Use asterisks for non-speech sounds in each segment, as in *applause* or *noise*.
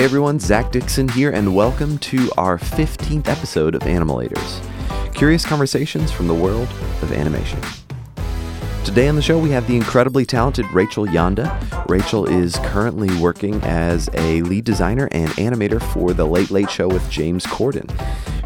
Hey everyone, Zach Dixon here, and welcome to our 15th episode of Animalators curious conversations from the world of animation. Today on the show, we have the incredibly talented Rachel Yanda. Rachel is currently working as a lead designer and animator for The Late Late Show with James Corden.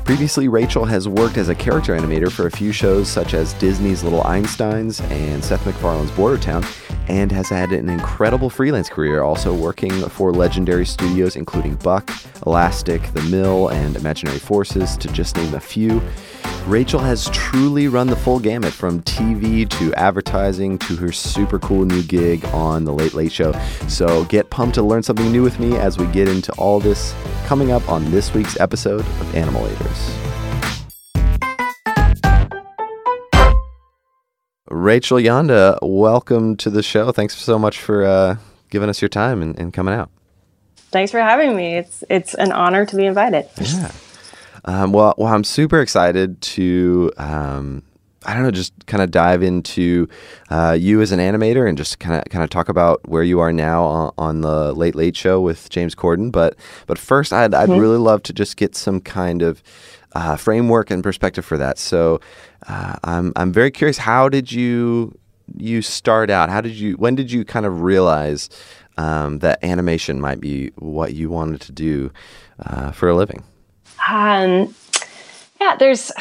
Previously, Rachel has worked as a character animator for a few shows such as Disney's Little Einsteins and Seth MacFarlane's Bordertown, and has had an incredible freelance career, also working for legendary studios including Buck, Elastic, The Mill, and Imaginary Forces, to just name a few. Rachel has truly run the full gamut from TV to advertising to her super cool new gig on The Late Late Show. So get pumped to learn something new with me as we get into all this coming up on this week's episode of Animalators. Rachel Yanda, welcome to the show. Thanks so much for uh, giving us your time and, and coming out. Thanks for having me. It's it's an honor to be invited. Yeah. Um, well, well, I'm super excited to, um, I don't know, just kind of dive into uh, you as an animator and just kind of kind of talk about where you are now on, on, the Late Late Show with James Corden. But but first, I'd I'd mm-hmm. really love to just get some kind of uh, framework and perspective for that. So uh, I'm I'm very curious. How did you you start out? How did you? When did you kind of realize um, that animation might be what you wanted to do uh, for a living? Um, yeah, there's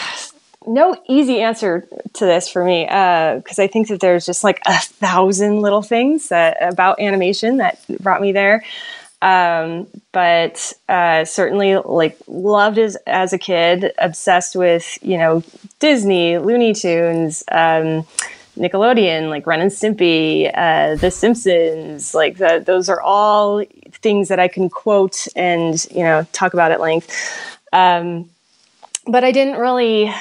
no easy answer to this for me because uh, I think that there's just like a thousand little things that, about animation that brought me there. Um, but uh, certainly, like loved as as a kid, obsessed with you know Disney, Looney Tunes. Um, Nickelodeon, like Ren and Stimpy, uh, The Simpsons, like the, those are all things that I can quote and you know talk about at length. Um, but I didn't really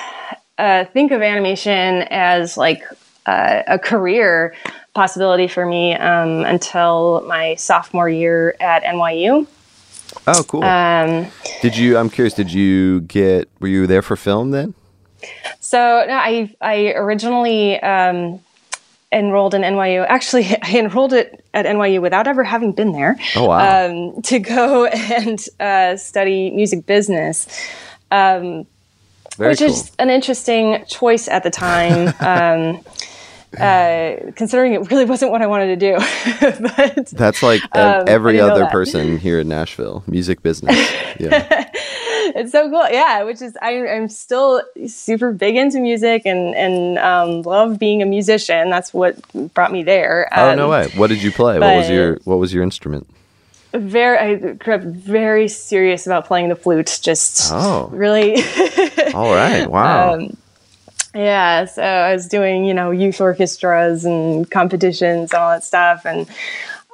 uh, think of animation as like uh, a career possibility for me um, until my sophomore year at NYU. Oh, cool. Um, did you? I'm curious. Did you get? Were you there for film then? So no, I I originally um, enrolled in NYU. Actually, *laughs* I enrolled it at NYU without ever having been there. Oh wow! Um, to go *laughs* and uh, study music business, um, which cool. is an interesting choice at the time. *laughs* um, uh, considering it really wasn't what I wanted to do. *laughs* but that's like um, every other person here in Nashville, music business. *laughs* Yeah. it's so cool. Yeah, which is I, am still super big into music and and um, love being a musician. That's what brought me there. Um, oh no um, way! What did you play? What was your What was your instrument? Very, I grew up very serious about playing the flute. Just oh, really. *laughs* All right. Wow. Um, yeah, so I was doing, you know, youth orchestras and competitions and all that stuff, and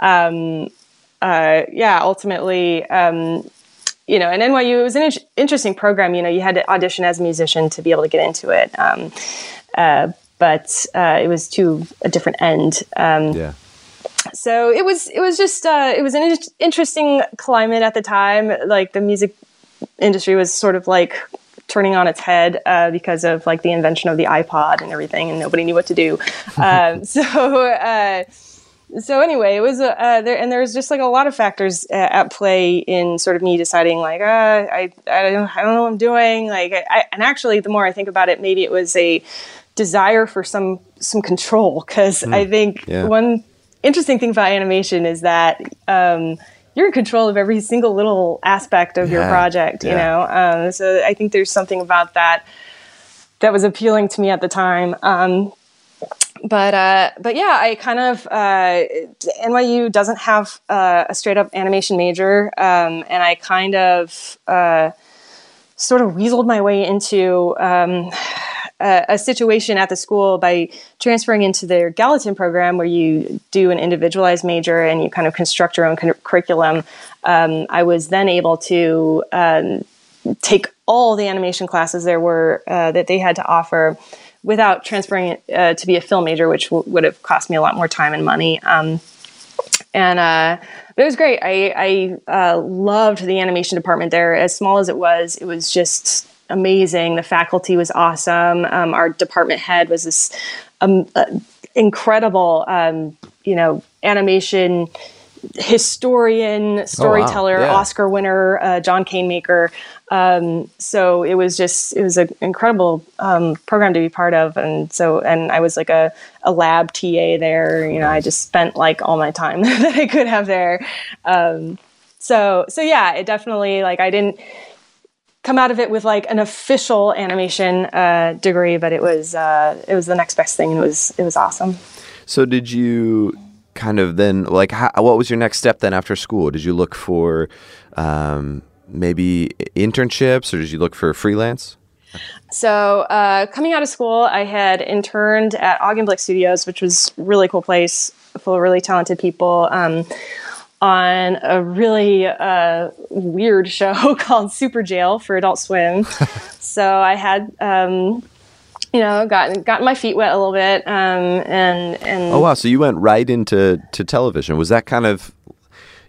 um, uh, yeah, ultimately, um, you know, and NYU it was an in- interesting program. You know, you had to audition as a musician to be able to get into it, um, uh, but uh, it was to a different end. Um, yeah. So it was it was just uh, it was an in- interesting climate at the time. Like the music industry was sort of like turning on its head uh, because of like the invention of the iPod and everything, and nobody knew what to do. *laughs* um, so uh, so anyway, it was uh, there, and there's just like a lot of factors uh, at play in sort of me deciding like, uh, I, I don't, I don't know what I'm doing. Like, I, and actually, the more I think about it, maybe it was a desire for some some control because mm, I think yeah. one interesting thing about animation is that. Um, you're in control of every single little aspect of yeah, your project, yeah. you know? Um, so I think there's something about that that was appealing to me at the time. Um, but uh, but yeah, I kind of uh, NYU doesn't have uh, a straight up animation major, um, and I kind of uh, sort of weaseled my way into a, situation at the school by transferring into their Gallatin program, where you do an individualized major and you kind of construct your own curriculum. Um, I was then able to um, take all the animation classes there were uh, that they had to offer without transferring it uh, to be a film major, which w- would have cost me a lot more time and money. Um, and uh, but it was great. I, I uh, loved the animation department there. As small as it was, it was just amazing. The faculty was awesome. Um, our department head was this um, uh, incredible, um, you know, animation historian, storyteller, Oh, Yeah. Oscar winner, uh, John Canemaker. Um, so it was just it was an incredible um, program to be part of, and so and I was like a, a lab TA there. You know, I just spent like all my time *laughs* that I could have there. Um, so so yeah, it definitely like I didn't come out of it with like an official animation uh, degree, but it was uh, it was the next best thing. and It was it was awesome. So did you kind of then like how, what was your next step then after school? Did you look for um, maybe internships or did you look for freelance? So uh, coming out of school, I had interned at Augenblick Studios, which was a really cool place full of really talented people. Um, on a really uh, weird show *laughs* called Superjail for Adult Swim. *laughs* so I had, um, you know, gotten gotten my feet wet a little bit, um, and and Oh wow! So you went right into to television. Was that kind of,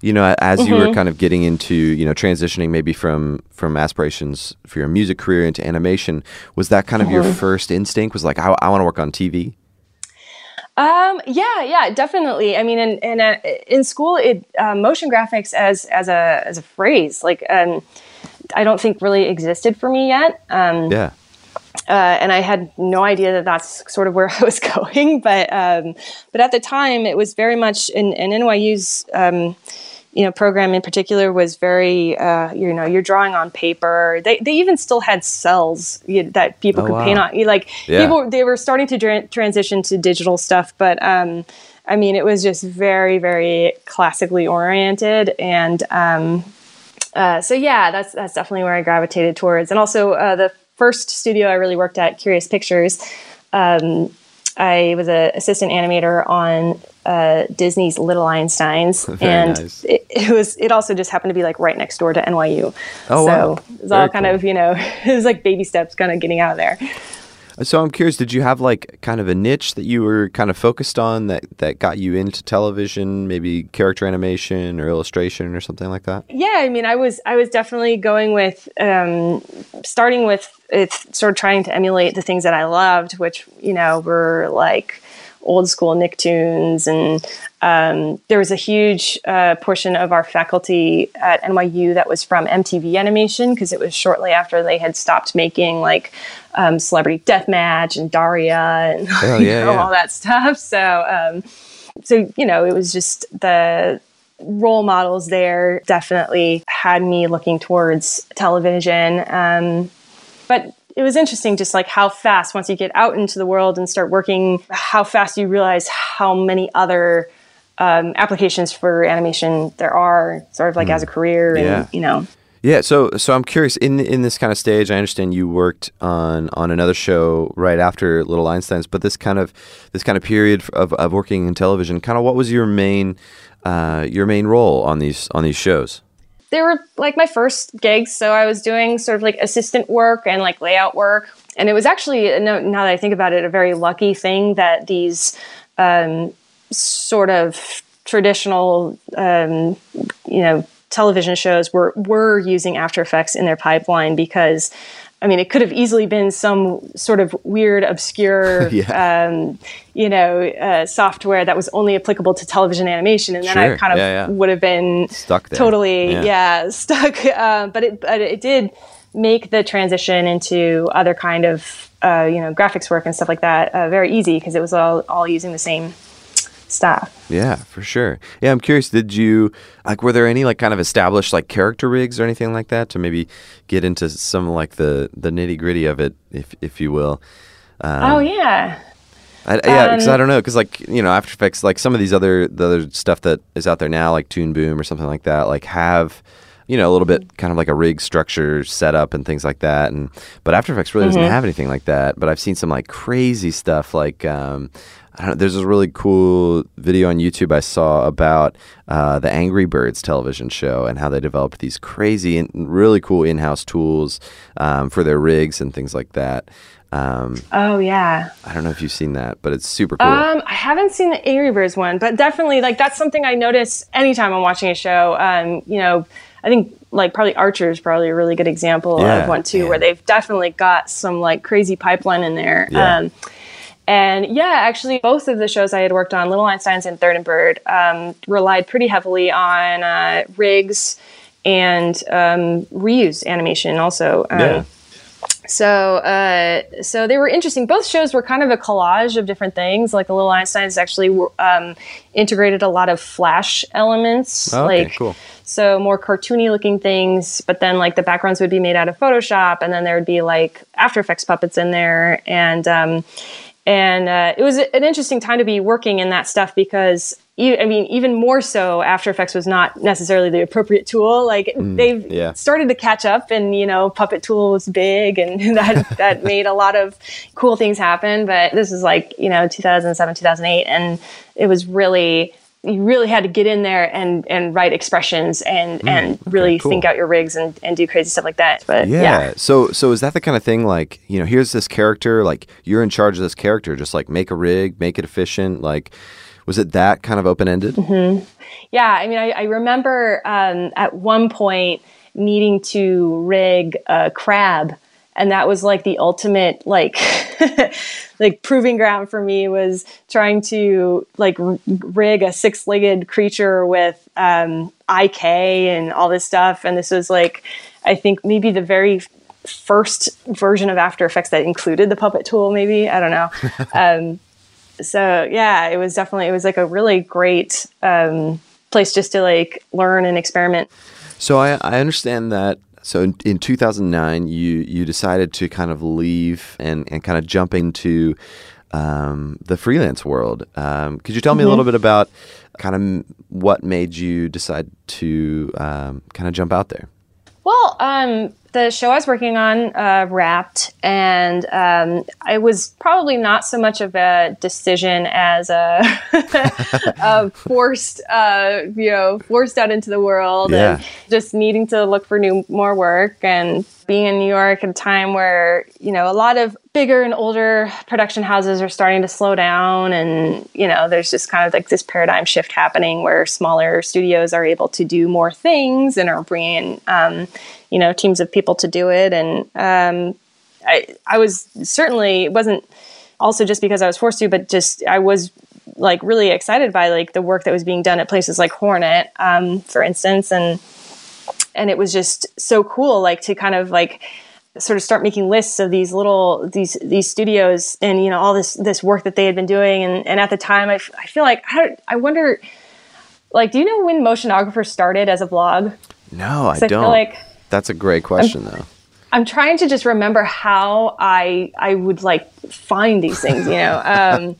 you know, as you Mm-hmm. were kind of getting into, you know, transitioning maybe from from aspirations for your music career into animation? Was that kind of Mm-hmm. your first instinct? Was like, I, I want to work on TV. Um, yeah, yeah, definitely. I mean, in in, uh, in school, it uh, motion graphics as as a as a phrase, like um, I don't think really existed for me yet. Um, Yeah. uh, and I had no idea that that's sort of where *laughs* I was going. But um, but at the time, it was very much in, in NYU's um, you know program in particular was very uh, you know you're drawing on paper. They they even still had cells you, that people Oh, could wow. paint on. You, Like Yeah. people they were starting to dra- transition to digital stuff, but. Um, I mean, it was just very, very classically oriented, and um, uh, so yeah, that's that's definitely where I gravitated towards. And also uh, the first studio I really worked at, Curious Pictures. Um, I was an assistant animator on uh, Disney's Little Einsteins, *laughs* Very and nice. it, it was. It also just happened to be like right next door to NYU. Oh, so wow. it was all Very kind cool. of you know *laughs* it was like baby steps, kind of getting out of there. So I'm curious, did you have like kind of a niche that you were kind of focused on that that got you into television, maybe character animation or illustration or something like that? Yeah, I mean, I was I was definitely going with um, starting with it's sort of trying to emulate the things that I loved, which you know were like old school Nicktoons, and um, there was a huge uh, portion of our faculty at NYU that was from MTV Animation because it was shortly after they had stopped making like um, Celebrity Deathmatch and Daria and *laughs* Oh, yeah, know, yeah. all that stuff. So. Um, so you know it was just the role models there definitely had me looking towards television um, but it was interesting just like how fast once you get out into the world and start working how fast you realize how many other um, applications for animation there are sort of like as a career and Yeah. you know Yeah, so so I'm curious in in this kind of stage. I understand you worked on on another show right after Little Einsteins, but this kind of this kind of period of, of working in television, kind of what was your main uh, your main role on these on these shows? They were like my first gigs so i was doing sort of like assistant work and like layout work. And it was actually now that i think about it a very lucky thing that these um, sort of traditional um, you know television shows were were using after effects in their pipeline because I mean, it could have easily been some sort of weird, obscure, *laughs* Yeah. um, you know, uh, software that was only applicable to television animation, and then Sure. I kind of Yeah, yeah. would have been Stuck there. Totally, Yeah. stuck. *laughs* Uh, but it, but it did make the transition into other kind of, uh, you know, graphics work and stuff like that uh, very easy because it was all all using the same stuff. Yeah, for sure. Yeah, I'm curious. Did you like? Were there any like kind of established like character rigs or anything like that to maybe get into some like the the nitty gritty of it, if if you will? Um, oh yeah. I, yeah, because I Um, don't know, because like you know, After Effects, like some of these other the other stuff that is out there now, like Toon Boom or something like that, like have you know a little bit kind of like a rig structure setup and things like that. And but After Effects really doesn't have anything like that. But I've seen some like crazy stuff, like um, I don't know, there's this really cool video on YouTube I saw about uh, the Angry Birds television show and how they developed these crazy and really cool in-house tools um, for their rigs and things like that. Um, Oh yeah. I don't know if you've seen that, but it's super cool. Um, I haven't seen the Angry Birds one, but definitely like that's something I notice anytime I'm watching a show. Um, you know, I think like probably Archer is probably a really good example Yeah, of one too, yeah. where they've definitely got some like crazy pipeline in there. Yeah. Um, And yeah, actually, both of the shows I had worked on, Little Einsteins and Third and Bird, um, relied pretty heavily on uh, rigs and um, reuse animation also. Um, Yeah. So, uh, so they were interesting. Both shows were kind of a collage of different things. Like the Little Einsteins actually um, integrated a lot of flash elements, Oh, okay, like cool. So more cartoony looking things. But then like the backgrounds would be made out of Photoshop, and then there would be like After Effects puppets in there, and um, and uh, it was an interesting time to be working in that stuff because e- I mean, even more so, After Effects was not necessarily the appropriate tool. Like they've Mm, yeah. started to catch up, and you know, Puppet Tool was big, and *laughs* that that made a lot of cool things happen. But this is like you know, 2007, 2008, and it was really you really had to get in there and and write expressions and and really Mm, cool. think out your rigs and and do crazy stuff like that. But Yeah. yeah. So so is that the kind of thing like, you know, here's this character, like you're in charge of this character, just like make a rig, make it efficient, like was it that kind of open ended? Mm-hmm. Yeah, I mean, I, I remember um, at one point needing to rig a crab, and that was like the ultimate like *laughs* like proving ground for me was trying to like rig a six-legged creature with um, IK and all this stuff, and this was like I think maybe the very first version of After Effects that included the puppet tool. Maybe I don't know. *laughs* um, so yeah, it was definitely it was like a really great um, place just to like learn and experiment. So I, I understand that. So in, in 2009, you you decided to kind of leave and, and kind of jump into um, the freelance world. Um, could you tell me a little bit about kind of what made you decide to um, kind of jump out there? Well, um, the show I was working on uh, wrapped, and um, I was probably not so much of a decision as a, *laughs* a forced, uh, you know, forced out into the world Yeah. and just needing to look for new more work and being in New York at a time where you know a lot of bigger and older production houses are starting to slow down, and you know there's just kind of like this paradigm shift happening where smaller studios are able to do more things and are bringing um, you know teams of people to do it, and um, I I was certainly it wasn't also just because I was forced to, but just I was like really excited by like the work that was being done at places like Hornet, um, for instance, and and it was just so cool like to kind of like sort of start making lists of these little these these studios and you know all this this work that they had been doing and, and at the time I, f- I feel like I, I wonder like do you know when motionographer started as a blog No, I 'Cause I feel don't. like- That's a great question, though. I'm trying to just remember how I I would like find these things, you know. Um,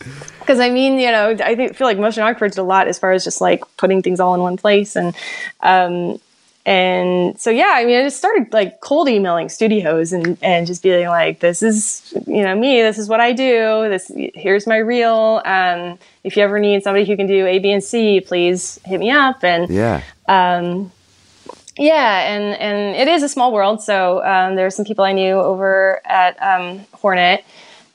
*laughs* because I mean, you know, I think, feel like motionographer did a lot as far as just like putting things all in one place, and um, and so yeah, I mean, I just started like cold emailing studios and and just being like, this is you know me, this is what I do, this here's my reel. Um, if you ever need somebody who can do A, B, and C, please hit me up. And Yeah. um, yeah, and and it is a small world. So um, there are some people I knew over at um, Hornet.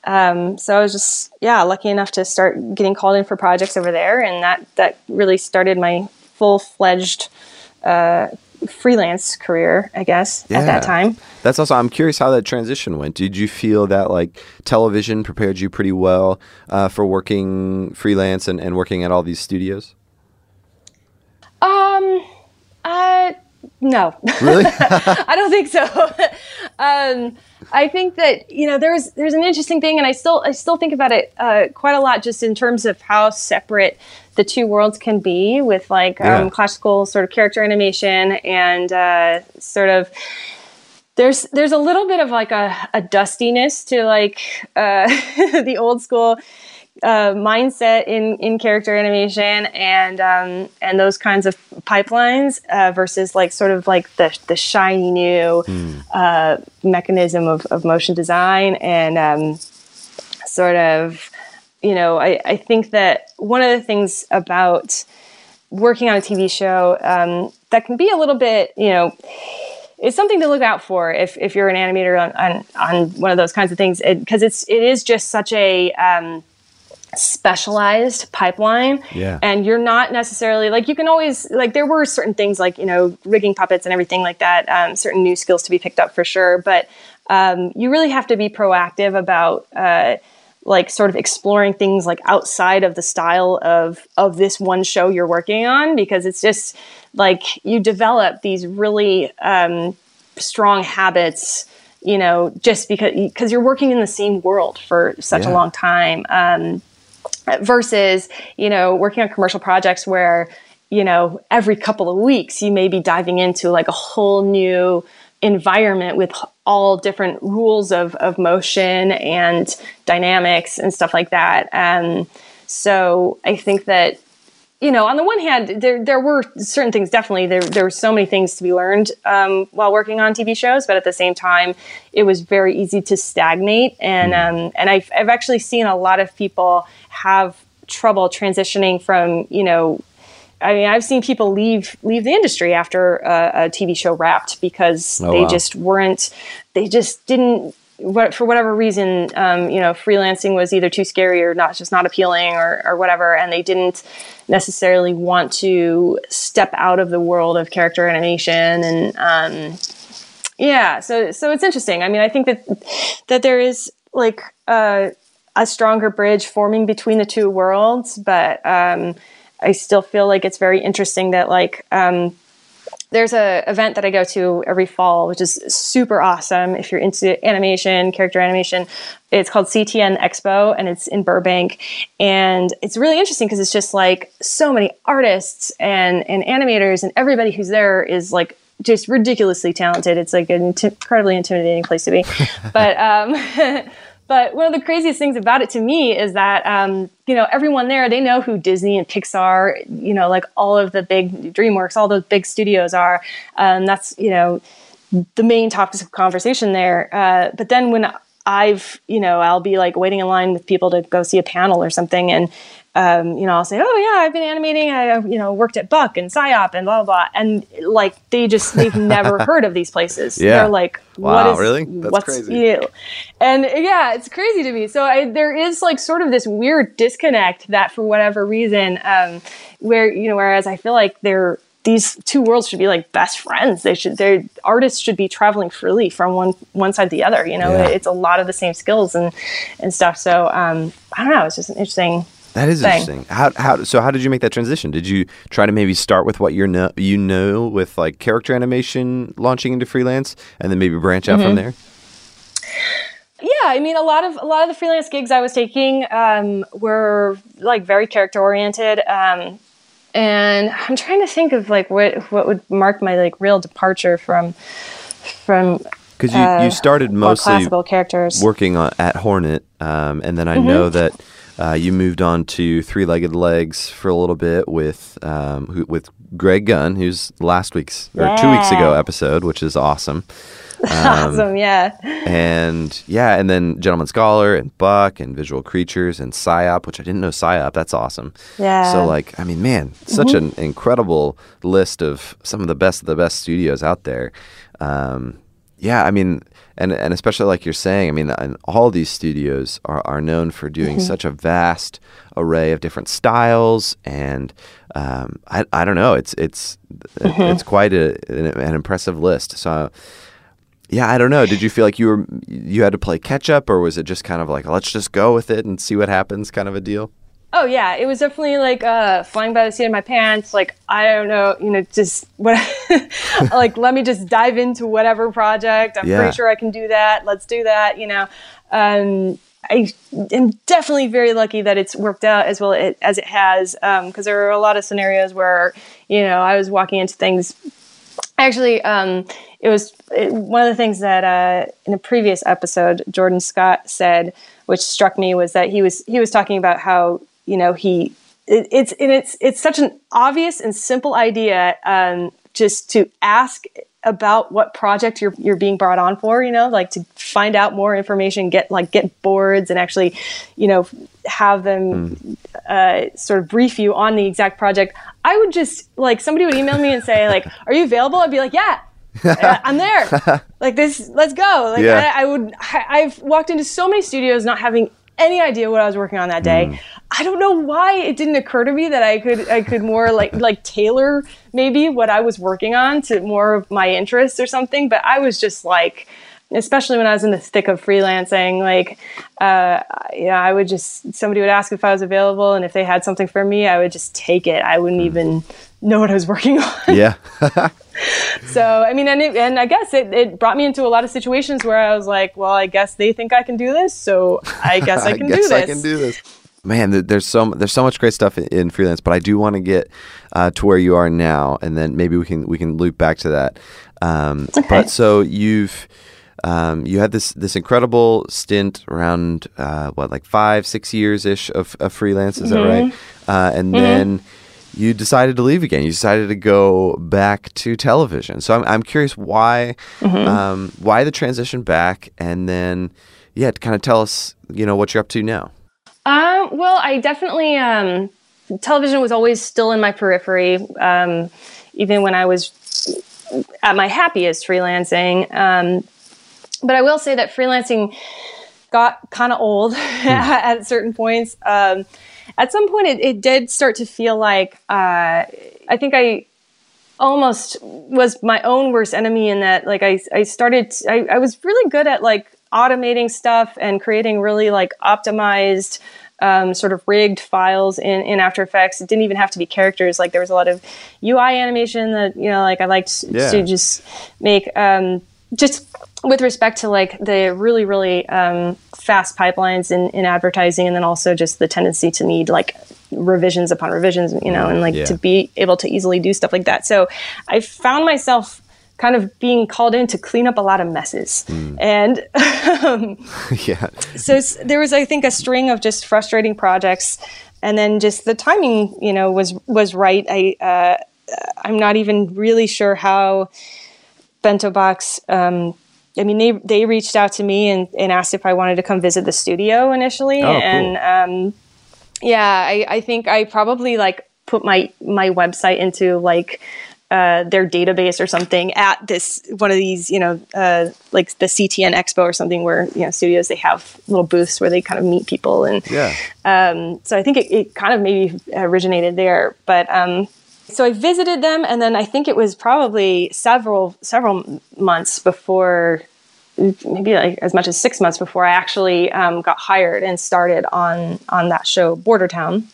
Um, so I was just yeah lucky enough to start getting called in for projects over there, and that that really started my full fledged uh, freelance career, I guess, at that time. That's also. I'm curious how that transition went. Did you feel that like television prepared you pretty well uh, for working freelance and, and working at all these studios? Um, uh, no. Really? *laughs* I don't think so. *laughs* um, I think that you know there's there's an interesting thing, and I still I still think about it uh, quite a lot, just in terms of how separate the two worlds can be with like Yeah. um, classical sort of character animation and uh, sort of there's there's a little bit of like a, a dustiness to like uh, *laughs* the old school uh, mindset in in character animation and um, and those kinds of pipelines uh, versus like sort of like the the shiny new uh, mechanism of, of motion design and um, sort of you know I, I think that one of the things about working on a TV show um, that can be a little bit you know it's something to look out for if, if you're an animator on, on, on one of those kinds of things. Because it's it is just such a um, specialized pipeline Yeah. and you're not necessarily like you can always like there were certain things like you know rigging puppets and everything like that um, certain new skills to be picked up for sure but um, you really have to be proactive about uh, like sort of exploring things like outside of the style of of this one show you're working on because it's just like you develop these really um, strong habits you know just because because you're working in the same world for such yeah. a long time um, versus you know working on commercial projects where you know every couple of weeks you may be diving into like a whole new environment with all different rules of, of motion and dynamics and stuff like that. Um, so I think that you know, on the one hand, there there were certain things definitely there there were so many things to be learned um, while working on TV shows, but at the same time, it was very easy to stagnate, and um, and I've I've actually seen a lot of people have trouble transitioning from you know I mean, I've seen people leave leave the industry after a, a TV show wrapped because oh, they wow. just weren't, they just didn't. For whatever reason, um, you know, freelancing was either too scary or not, just not appealing or, or whatever, and they didn't necessarily want to step out of the world of character animation and um, yeah. So so it's interesting. I mean, I think that that there is like a stronger bridge forming between the two worlds, but um, I still feel like it's very interesting that like um, there's a event that I go to every fall, which is super awesome. If you're into animation, character animation, it's called CTN Expo, and it's in Burbank, and it's really interesting because it's just like so many artists and and animators, and everybody who's there is like just ridiculously talented. It's like an incredibly intimidating place to be, *laughs* but. Um, *laughs* But one of the craziest things about it to me is that, um, you know, everyone there, they know who Disney and Pixar, you know, like all of the big DreamWorks, all those big studios are. Um, that's, you know, the main topics of conversation there. Uh, but then when I've, you know, I'll be like waiting in line with people to go see a panel or something. And um, you know, I'll say, oh yeah, I've been animating. I, you know, worked at Buck and Psyop and blah, blah, blah. And like, they just, they've *laughs* never heard of these places. Yeah. They're like, what wow, is, really? That's what's crazy. You? And yeah, it's crazy to me. So I, there is like sort of this weird disconnect that for whatever reason, um, where, you know, whereas I feel like they're, these two worlds should be like best friends. They should, their artists should be traveling freely from one, one side to the other. You know, yeah. it's a lot of the same skills and, and stuff. So, um, I don't know. It's just an interesting, that is thing. interesting. How how so how did you make that transition? Did you try to maybe start with what you know you know with like character animation launching into freelance and then maybe branch out mm-hmm. from there? Yeah, I mean a lot of a lot of the freelance gigs I was taking um, were like very character oriented. Um, and I'm trying to think of like what what would mark my like real departure from from because you, uh, you started mostly classical characters working on, at Hornet, um, and then I mm-hmm. know that uh, you moved on to Three Legged Legs for a little bit with um, who, with Greg Gunn, who's last week's or two weeks ago episode, which is awesome. *laughs* Um, awesome, yeah. And yeah, and then Gentleman Scholar and Buck and Visual Creatures and Psyop, which I didn't know Psyop. That's awesome. Yeah. So like, I mean, man, such mm-hmm. an incredible list of some of the best of the best studios out there. Um, yeah, I mean, and and especially like you're saying, I mean, and all these studios are, are known for doing mm-hmm. such a vast array of different styles, and um, I I don't know, it's it's mm-hmm. it's quite a, an, an, impressive list. So. Yeah, I don't know. Did you feel like you were you had to play catch up, or was it just kind of like let's just go with it and see what happens, kind of a deal? Oh yeah, it was definitely like uh, flying by the seat of my pants. Like I don't know, you know, just what, *laughs* like let me just dive into whatever project. I'm yeah. pretty sure I can do that. Let's do that. You know, um, I am definitely very lucky that it's worked out as well as it has. Because um, there are a lot of scenarios where you know I was walking into things. Actually, um, it was it, one of the things that uh, in a previous episode Jordan Scott said, which struck me, was that he was he was talking about how you know he it, it's and it's it's such an obvious and simple idea um, just to ask about what project you're you're being brought on for you know like to find out more information get like get boards and actually you know have them mm. uh, sort of brief you on the exact project i would just like somebody would email me and say like *laughs* are you available i'd be like yeah *laughs* I'm there. *laughs* like this, let's go. Like yeah. I, I, would. I, have walked into so many studios not having any idea what I was working on that day. Mm. I don't know why it didn't occur to me that I could I could more like like tailor maybe what I was working on to more of my interests or something. But I was just like, especially when I was in the thick of freelancing, like, uh, you know, I would just, somebody would ask if I was available. And if they had something for me, I would just take it. I wouldn't even know what I was working on. *laughs* Yeah. so, I mean, and, it, and I guess it, it brought me into a lot of situations where I was like, well, I guess they think I can do this. So I *laughs* guess I can guess do this. I can do this. Man, there's so there's so much great stuff in, in freelance, but I do want to get uh, to where you are now, and then maybe we can we can loop back to that. Um, Okay. But so you've um, you had this this incredible stint around uh, what like five six years ish of, of freelance, is that right? Uh, and then you decided to leave again. You decided to go back to television. So I'm I'm curious why um, why the transition back, and then yeah, to kind of tell us you know what you're up to now. Um, well, I definitely um, television was always still in my periphery, um, even when I was at my happiest freelancing. But I will say that freelancing got kind of old *laughs* at certain points. Um, at some point, it, it did start to feel like uh, I think I almost was my own worst enemy in that like I, I started I, I was really good at like automating stuff and creating really like optimized um, sort of rigged files in, in After Effects. It didn't even have to be characters. Like there was a lot of UI animation that you know, like I liked Yeah. to just make um, just with respect to like the really really um, fast pipelines in, in advertising, and then also just the tendency to need like revisions upon revisions, you know, and like Yeah. to be able to easily do stuff like that. So I found myself kind of being called in to clean up a lot of messes and *laughs* *laughs* yeah. so there was i think a string of just frustrating projects and then just the timing you know was was right i uh, i'm not even really sure how bento box um, i mean they they reached out to me and, and asked if i wanted to come visit the studio initially Oh, cool. and um, yeah I, I think i probably like put my my website into like uh, their database or something at this one of these, you know, uh, like the CTN Expo or something, where you know studios they have little booths where they kind of meet people, and Yeah. um, so I think it, it kind of maybe originated there. But um, so I visited them, and then I think it was probably several several months before, maybe like as much as six months before I actually um, got hired and started on on that show, Bordertown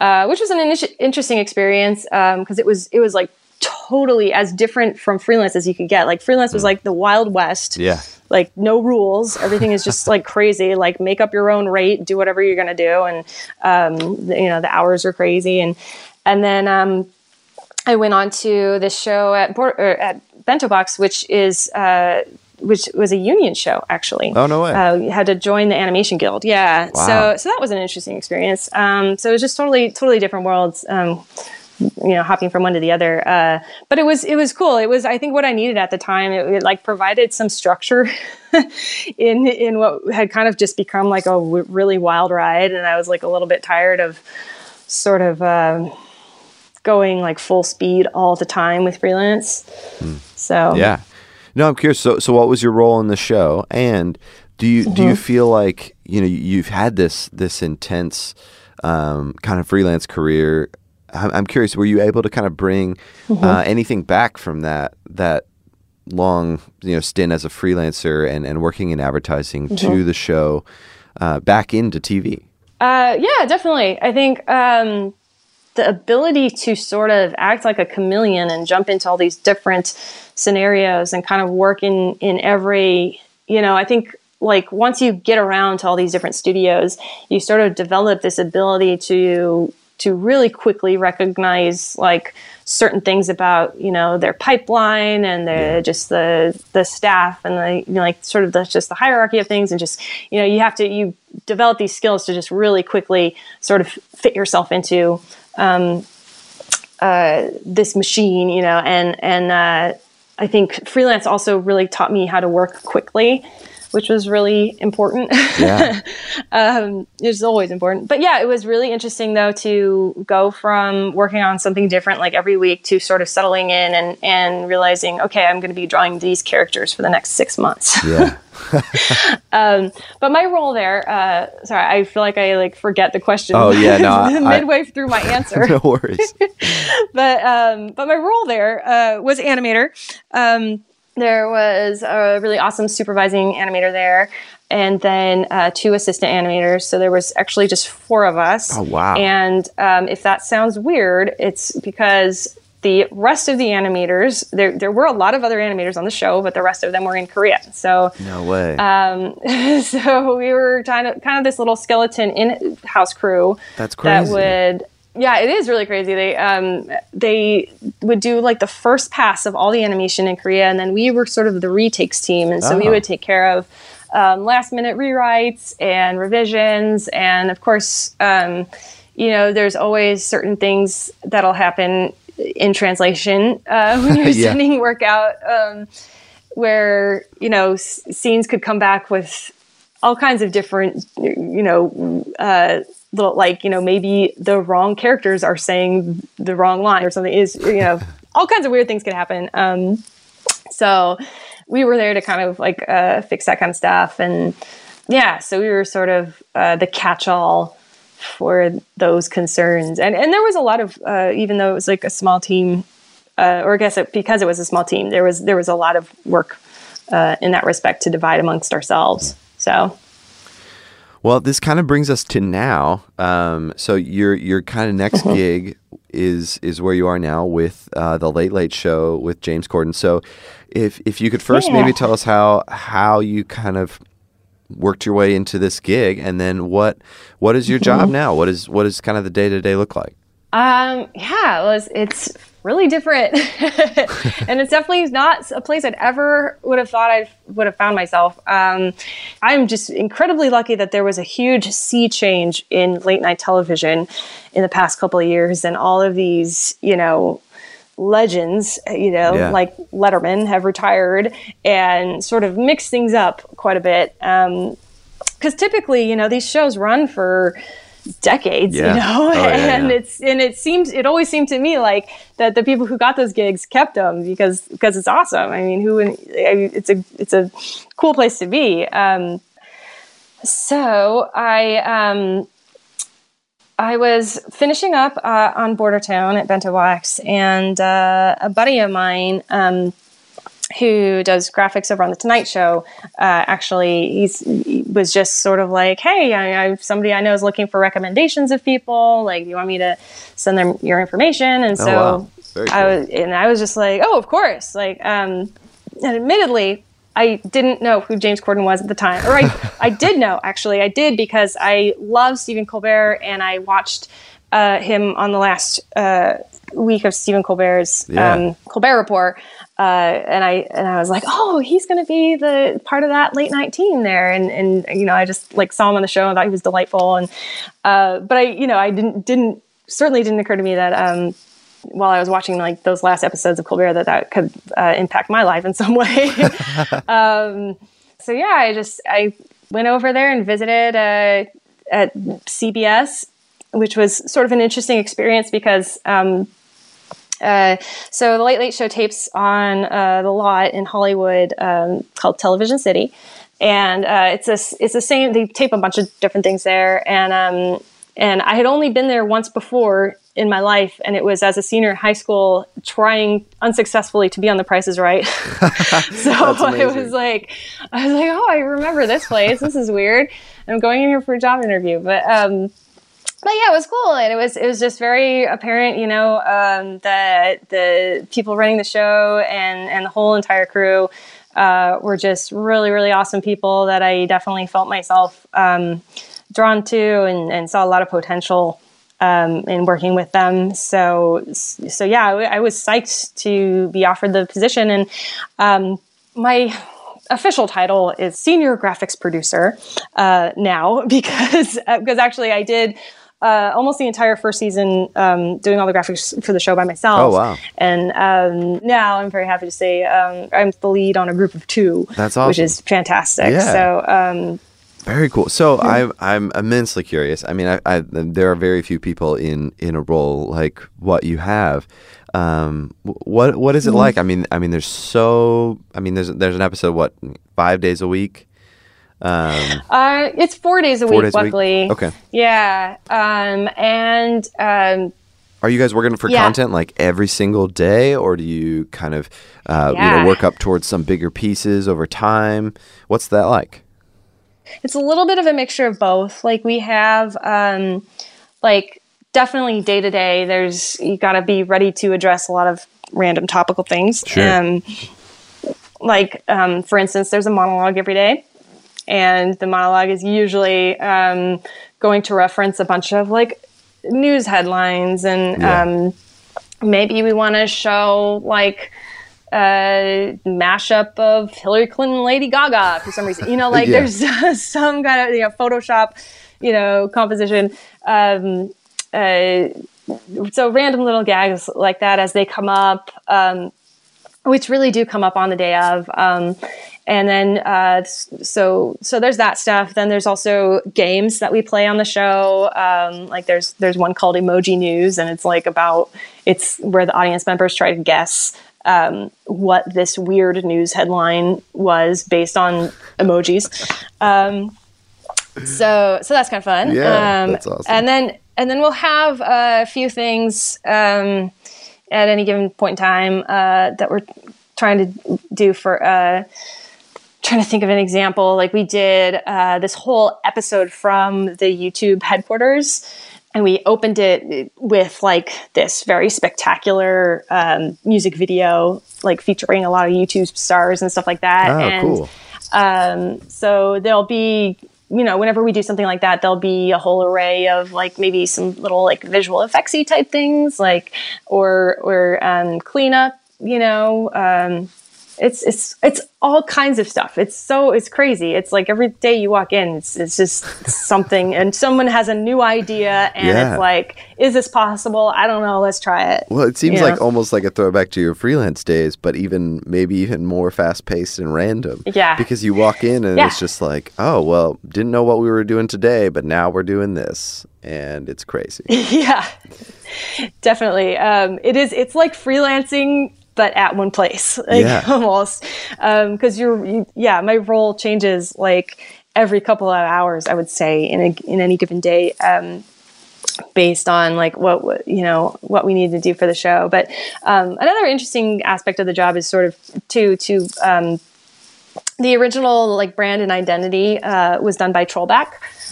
uh, which was an initi- interesting experience because it was it was like totally as different from freelance as you could get. Like freelance was like the wild west. Yeah. Like no rules, everything is just like crazy. Like make up your own rate, do whatever you're gonna do, and um, the- you know the hours are crazy. And and then um, I went on to this show at or at Bento Box, which is uh, which was a union show actually. Oh, no way. Uh, you had to join the animation guild. Yeah. Wow. So so that was an interesting experience. Um, so it was just totally totally different worlds. Um, you know, hopping from one to the other. Uh, but it was it was cool. It was I think what I needed at the time. It, it like provided some structure *laughs* in in what had kind of just become like a w- really wild ride, and I was like a little bit tired of sort of. Um, going like full speed all the time with freelance so Yeah. No, I'm curious. So, so what was your role in the show? And do you do Mm-hmm. you feel like you know you've had this this intense um, kind of freelance career? I'm, I'm curious. Were you able to kind of bring Mm-hmm. uh, anything back from that that long you know stint as a freelancer and, and working in advertising Mm-hmm. to the show uh, back into TV? Uh, yeah, definitely. I think um, the ability to sort of act like a chameleon and jump into all these different scenarios and kind of work in in every, you know, I think like once you get around to all these different studios, you sort of develop this ability to to really quickly recognize like certain things about you know their pipeline and the just the the staff and the you know, like sort of the just the hierarchy of things and just you know you have to you develop these skills to just really quickly sort of fit yourself into um, uh, this machine you know and and uh, I think freelance also really taught me how to work quickly which was really important Yeah. *laughs* um, it's always important. But yeah, it was really interesting though to go from working on something different like every week to sort of settling in and and realizing, okay, I'm going to be drawing these characters for the next six months. Yeah. *laughs* *laughs* but my role there, uh, sorry, I feel like I like forget the question. Oh, yeah, no, I- midway through my answer. no worries. but um, but my role there uh, was animator. Um, there was a really awesome supervising animator there and then uh, two assistant animators so there was actually just four of us Oh, wow. and um, if that sounds weird it's because the rest of the animators there, there were a lot of other animators on the show but the rest of them were in korea so No way. um, *laughs* so we were kind of kind of this little skeleton in house crew That's that crazy. would yeah it is really crazy they um they would do like the first pass of all the animation in korea and then we were sort of the retakes team and so we Oh. would take care of um, last minute rewrites and revisions and of course um, you know there's always certain things that'll happen in translation uh, *laughs* when you're *laughs* Yeah. sending work out um, where you know s- scenes could come back with all kinds of different you know uh, little like you know maybe the wrong characters are saying the wrong line or something is you know *laughs* all kinds of weird things could happen. Um, so we were there to kind of like uh, fix that kind of stuff. And yeah so we were sort of uh, the catch-all for those concerns. And and there was a lot of uh, even though it was like a small team uh, or I guess it, because it was a small team, there was there was a lot of work uh, in that respect to divide amongst ourselves. So Well, this kind of brings us to now. Um, so your your kind of next Mm-hmm. *laughs* gig is is where you are now with uh, the Late Late Show with James Corden. So, if if you could first Yeah. maybe tell us how how you kind of worked your way into this gig, and then what what is your job Mm-hmm. now? What is what is kind of the day to day look like? um, yeah, it was, it's really different, *laughs* and it's definitely not a place I'd ever would have thought I would have found myself. Um, I'm just incredibly lucky that there was a huge sea change in late night television in the past couple of years, and all of these, you know. Legends, you know, Yeah. like Letterman have retired and sort of mixed things up quite a bit. Um, because typically, you know, these shows run for decades, Yeah. you know, Oh, yeah, and yeah. it's and it seems it always seemed to me like that the people who got those gigs kept them because because it's awesome. I mean, who I mean, it's a it's a cool place to be. Um, so I um, I was finishing up uh, on Bordertown at Bento Box, and uh, a buddy of mine. Um, who does graphics over on the Tonight Show? Uh, actually, he's he was just sort of like, "Hey, I, I somebody I know is looking for recommendations of people. Like, do you want me to send them your information?" And so Oh, wow. Very I cool. was, and I was just like, "Oh, of course!" Like, um, and admittedly, I didn't know who James Corden was at the time, or I, *laughs* I did know actually. I did because I love Stephen Colbert, and I watched uh, him on the last uh, week of Stephen Colbert's Yeah. um, Colbert Report, uh, and I and I was like, oh, he's going to be the part of that late night team there, and and you know, I just like saw him on the show and thought he was delightful, and uh, but I you know I didn't didn't certainly didn't occur to me that. Um, while I was watching like those last episodes of Colbert, that that could uh, impact my life in some *laughs* way. *laughs* um, so yeah, I just I went over there and visited uh, at CBS, which was sort of an interesting experience because um, uh, so the Late Late Show tapes on uh, the lot in Hollywood um, called Television City, and uh, it's a it's the same. They tape a bunch of different things there, and um, and I had only been there once before in my life, and it was as a senior in high school, trying unsuccessfully to be on The Price Is Right. *laughs* *laughs* so it was like I was like, oh, I remember this place. This is weird. I'm going in here for a job interview, but. Um, but yeah, it was cool, and it was it was just very apparent, you know, um, that the people running the show and and the whole entire crew uh, were just really really awesome people that I definitely felt myself um, drawn to and, and saw a lot of potential um, in working with them. So so yeah, I, I was psyched to be offered the position, and um, my official title is senior graphics producer uh, now *laughs* because because actually I did uh, almost the entire first season um, doing all the graphics for the show by myself. Oh, wow. And um, now I'm very happy to say um, I'm the lead on a group of two. That's awesome. Which is fantastic. Yeah. So um, Very cool. So I'm I'm immensely curious. I mean, I, I there are very few people in in a role like what you have. Um, what what is it like? I mean, I mean, there's so. I mean, there's there's an episode what five days a week. Um, uh, it's four days a Four week, days a week? luckily. Okay. Yeah. Um, and um, Are you guys working for Yeah. content like every single day, or do you kind of uh, you know work up towards some bigger pieces over time? What's that like? It's a little bit of a mixture of both. Like we have, um, like definitely day to day. There's you got to be ready to address a lot of random topical things. Sure. Um, like um, for instance, there's a monologue every day, and the monologue is usually um, going to reference a bunch of like news headlines and Yeah. um, maybe we want to show like a mashup of Hillary Clinton and Lady Gaga for some reason. You know, like *laughs* Yeah. there's *laughs* some kind of you know Photoshop, you know, composition. Um, uh, so random little gags like that as they come up, um, which really do come up on the day of. Um, and then uh, so so there's that stuff. Then there's also games that we play on the show. Um, like there's there's one called Emoji News, and it's like about it's where the audience members try to guess um, what this weird news headline was based on emojis. Um, so so that's kind of fun. Yeah, um, that's awesome. And then and then we'll have a few things um, at any given point in time uh, that we're trying to do for. Uh, trying to think of an example like we did uh, this whole episode from the youtube headquarters and we opened it with like this very spectacular um, music video like featuring a lot of youtube stars and stuff like that Oh, and cool. um, so there'll be you know whenever we do something like that there'll be a whole array of like maybe some little like visual effectsy type things like or or um, cleanup you know um, it's it's it's all kinds of stuff. It's so it's crazy. It's like every day you walk in, it's it's just something, and someone has a new idea, and Yeah. it's like, is this possible? I don't know. Let's try it. Well, it seems Yeah. like almost like a throwback to your freelance days, but even maybe even more fast paced and random. Yeah. Because you walk in and Yeah. it's just like, oh, well, didn't know what we were doing today, but now we're doing this. And it's crazy. *laughs* yeah, definitely. Um, it is. It's like freelancing, but at one place, *laughs* like, Yeah. almost. Because you're, you, yeah, my role changes like every couple of hours. I would say in a, in any given day. Um, based on like what what- you know what we need to do for the show but um, another interesting aspect of the job is sort of to to um, the original like brand and identity uh, was done by Trollback.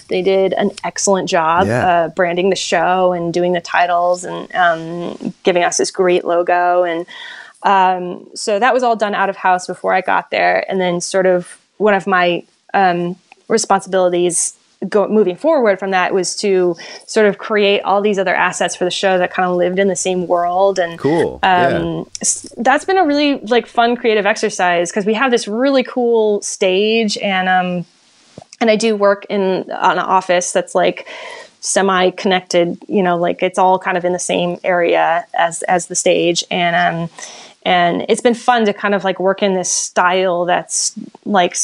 They did an excellent job Yeah. uh, branding the show and doing the titles and um, giving us this great logo. And um, so that was all done out of house before I got there. And then sort of one of my um, responsibilities go, moving forward from that was to sort of create all these other assets for the show that kind of lived in the same world and Cool. um, s- that's been a really like fun creative exercise because we have this really cool stage and um and I do work in an office that's like semi connected you know like it's all kind of in the same area as as the stage and um and it's been fun to kind of like work in this style that's like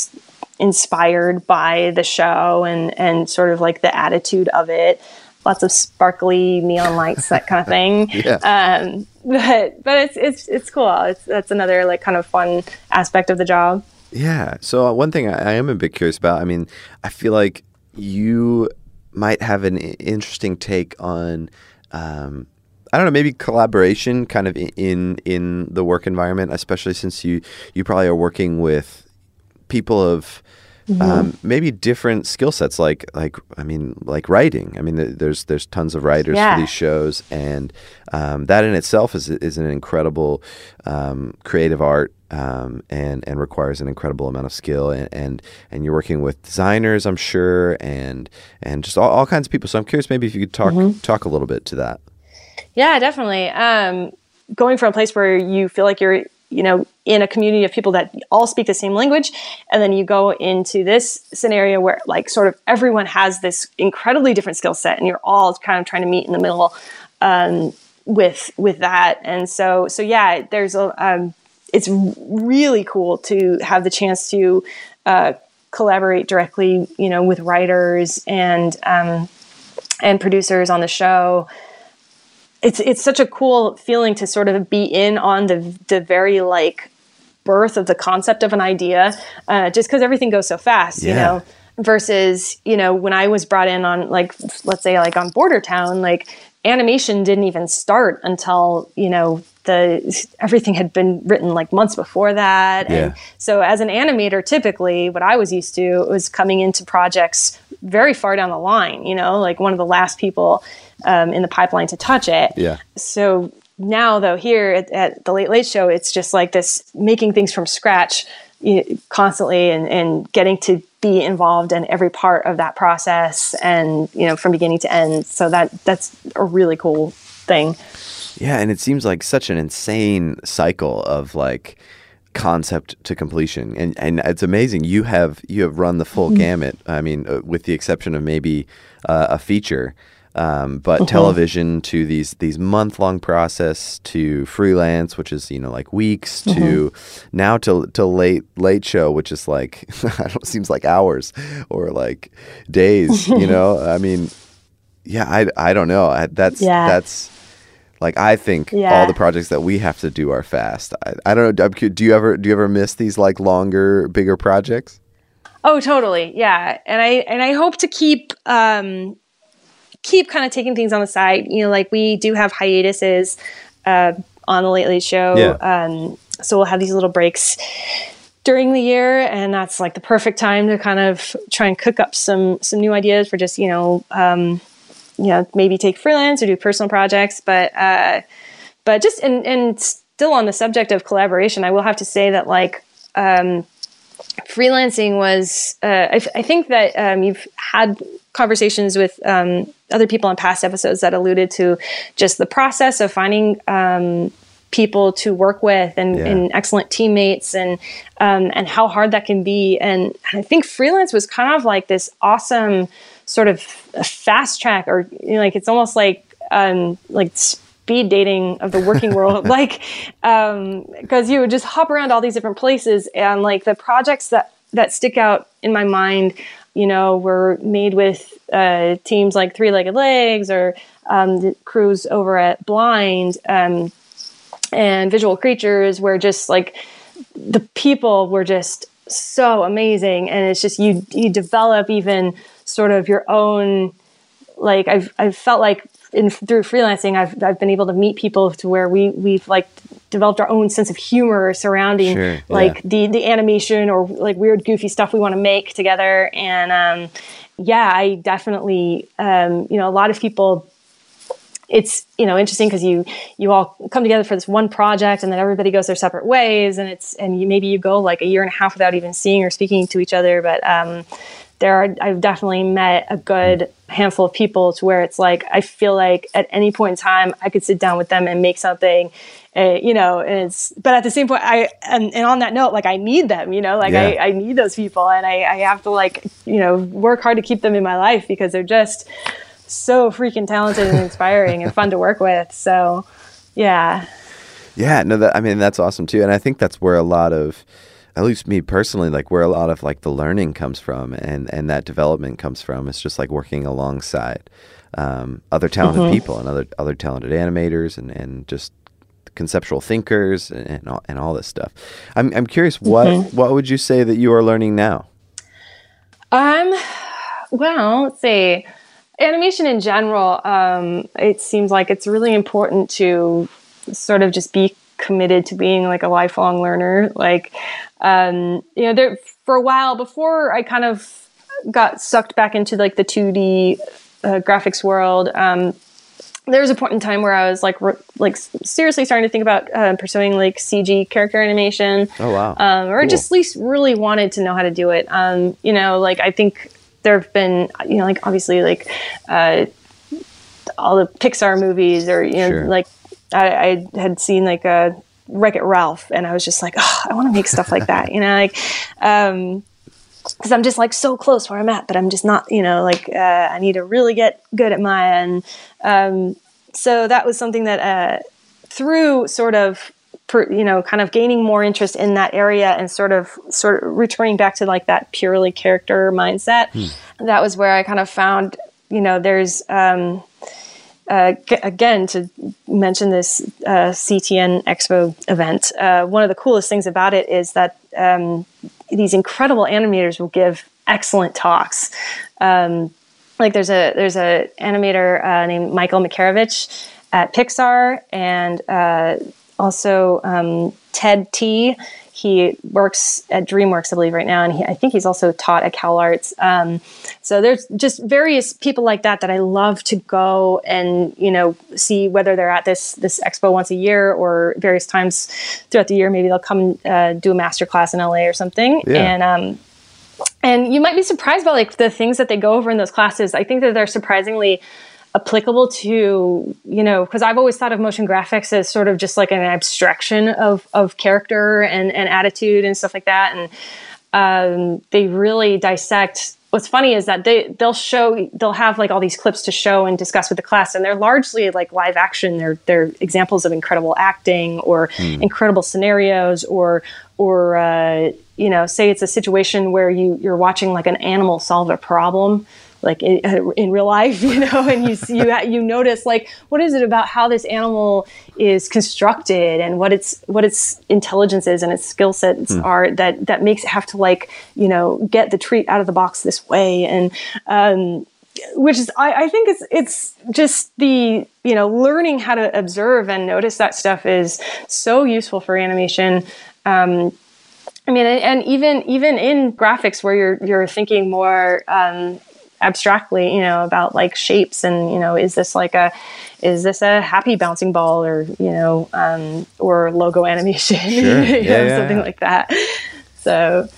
inspired by the show and and sort of like the attitude of it lots of sparkly neon lights that kind of *laughs* thing Yeah. um but but it's it's it's cool it's that's another like kind of fun aspect of the job Yeah. So uh, one thing I, I am a bit curious about. I mean, I feel like you might have an interesting take on. Um, I don't know, maybe collaboration, kind of in in the work environment, especially since you you probably are working with people of um, maybe different skill sets. Like like I mean, like writing. I mean, th- there's there's tons of writers Yeah. for these shows, and um, that in itself is is an incredible um, creative art. Um, and and requires an incredible amount of skill and, and and you're working with designers I'm sure and and just all, all kinds of people so I'm curious maybe if you could talk talk a little bit to that Yeah, definitely. Um, going from a place where you feel like you're, you know, in a community of people that all speak the same language, and then you go into this scenario where, like, sort of everyone has this incredibly different skill set, and you're all kind of trying to meet in the middle um, with with that. And so, so yeah, there's a. Um, it's really cool to have the chance to uh, collaborate directly, you know, with writers and um, and producers on the show it's it's such a cool feeling to sort of be in on the the very like birth of the concept of an idea uh, just because everything goes so fast you know? Versus you know when i was brought in on like let's say like on Bordertown like animation didn't even start until you know the everything had been written like months before that. Yeah. and so as an animator typically what i was used to was coming into projects very far down the line you know? Like one of the last people um, in the pipeline to touch it Yeah. so now though here at, at the late late show it's just like this making things from scratch constantly and, and getting to be involved in every part of that process and you know from beginning to end so that that's a really cool thing Yeah, and it seems like such an insane cycle of like concept to completion, and and it's amazing. You have you have run the full gamut. I mean, uh, with the exception of maybe uh, a feature, um, but television to these these month long process to freelance, which is you know like weeks to now to to late late show, which is like *laughs* I don't seems like hours or like days. *laughs* You know, I mean, yeah, I I don't know. I, that's Yeah. that's like I think all the projects that we have to do are fast. I, I don't know. Do you ever do you ever miss these like longer, bigger projects? Oh, totally. Yeah. And I and I hope to keep um keep kind of taking things on the side. You know, like we do have hiatuses uh on the Late Late Show. Yeah. Um so we'll have these little breaks during the year and that's like the perfect time to kind of try and cook up some some new ideas for just, you know, um you know, maybe take freelance or do personal projects, but uh but just and and still on the subject of collaboration, I will have to say that like um freelancing was uh, I, I think that um, you've had conversations with um, other people in past episodes that alluded to just the process of finding um, people to work with and, Yeah. and excellent teammates and um, and how hard that can be and I think freelance was kind of like this awesome sort of fast track or you know, like it's almost like um, like speed dating of the working *laughs* world like because you would just hop around all these different places and like the projects that that stick out in my mind you know were made with uh, teams like three legged legs or um, the crews over at blind um, and visual creatures where just like the people were just so amazing. And it's just you you develop even sort of your own like I've I've felt like in through freelancing I've I've been able to meet people to where we we've like developed our own sense of humor surrounding Sure, like yeah. the the animation or like weird goofy stuff we want to make together and um yeah I definitely um you know a lot of people it's you know interesting because you you all come together for this one project and then everybody goes their separate ways and it's and you maybe you go like a year and a half without even seeing or speaking to each other but um there are I've definitely met a good handful of people to where it's like I feel like at any point in time I could sit down with them and make something uh, you know and it's but at the same point I and, and on that note like I need them you know like Yeah. I, I need those people and I, I have to like you know work hard to keep them in my life because they're just so freaking talented and inspiring and fun to work with. So, yeah. Yeah, no, that I mean that's awesome too, and I think that's where a lot of, at least me personally, like where a lot of like the learning comes from, and and that development comes from. It's just like working alongside um, other talented people and other other talented animators and and just conceptual thinkers and and all, and all this stuff. I'm I'm curious, what what would you say that you are learning now? Um, well, let's see. Animation in general, um, it seems like it's really important to sort of just be committed to being like a lifelong learner. Like, um, you know, there for a while before I kind of got sucked back into like the 2D uh, graphics world. Um, there was a point in time where I was like, re- like seriously starting to think about uh, pursuing like CG character animation Oh wow, um, or Cool. just at least really wanted to know how to do it. Um, you know, like I think there have been, you know, like obviously like uh, all the Pixar movies, or you know, Sure. like I, I had seen like a Wreck It Ralph, and I was just like, oh, I want to make stuff like that, you know, like. Um, because I'm just like so close where I'm at, but I'm just not, you know, like uh, I need to really get good at Maya, and um, so that was something that uh, through sort of per, you know kind of gaining more interest in that area and sort of sort of returning back to like that purely character mindset that was where i kind of found you know there's um uh, again to mention this uh, ctn expo event uh, one of the coolest things about it is that um, these incredible animators will give excellent talks. Um, like there's a there's a animator uh, named Michael Makarewicz at Pixar, and uh, also um, Ted T. He works at DreamWorks, I believe, right now, and he, I think he's also taught at Cal Arts. Um, so there's just various people like that that I love to go and you know see whether they're at this this expo once a year or various times throughout the year. Maybe they'll come uh, do a master class in LA or something, Yeah. and um, and you might be surprised by like the things that they go over in those classes. I think that they're surprisingly applicable to you know because I've always thought of motion graphics as sort of just like an abstraction of of character and and attitude and stuff like that, and um, they really dissect. What's funny is that they they'll show they'll have like all these clips to show and discuss with the class, and they're largely like live action. They're they're examples of incredible acting or incredible scenarios or or uh, you know say it's a situation where you you're watching like an animal solve a problem like in, *laughs* in real life, you know, and you see, you you notice like what is it about how this animal is constructed and what its what its intelligence is and its skill sets are that that makes it have to like you know get the treat out of the box this way and um, which is I, I think it's it's just the you know learning how to observe and notice that stuff is so useful for animation. Um, I mean, and, and even even in graphics where you're you're thinking more um, abstractly, you know, about like shapes and you know, is this like a is this a happy bouncing ball or you know, um, or logo animation, *laughs* Sure. you know, Yeah, yeah, something yeah. like that. So.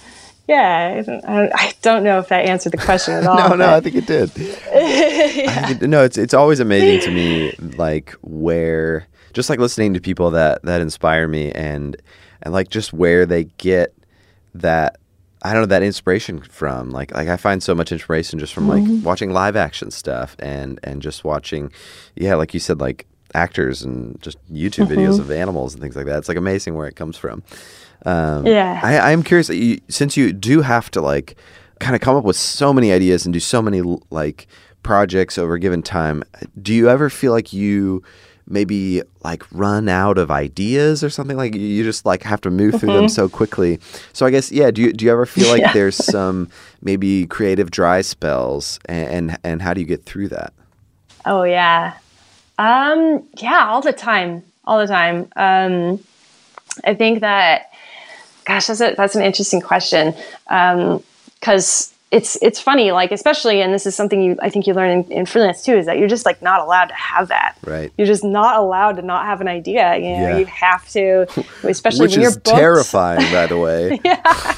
Yeah, I don't, I don't- I don't know if that answered the question at *laughs* all. no, no, I think it did. *laughs* I think it- no, it's it's always amazing to me, like where just like listening to people that that inspire me, and and like just where they get that I don't know that inspiration from. Like like I find so much inspiration just from like watching live action stuff and and just watching, yeah, like you said, like actors and just YouTube videos of animals and things like that. It's like amazing where it comes from. Um, Yeah. I, I'm curious that you, since you do have to like kind of come up with so many ideas and do so many like projects over a given time. Do you ever feel like you maybe like run out of ideas or something like you just like have to move through them so quickly? So I guess yeah. Do you do you ever *laughs* feel like Yeah. there's some maybe creative dry spells and, and and how do you get through that? Oh yeah, um, yeah, all the time, all the time. Um, I think that, gosh, that's a, that's an interesting question um because it's it's funny, like especially, and this is something you I think you learn in, in freelance too, is that you're just like not allowed to have that. Right. You're just not allowed to not have an idea. You know, Yeah. you have to, *laughs* especially Which when you're is booked. terrifying, by the way. *laughs* Yeah,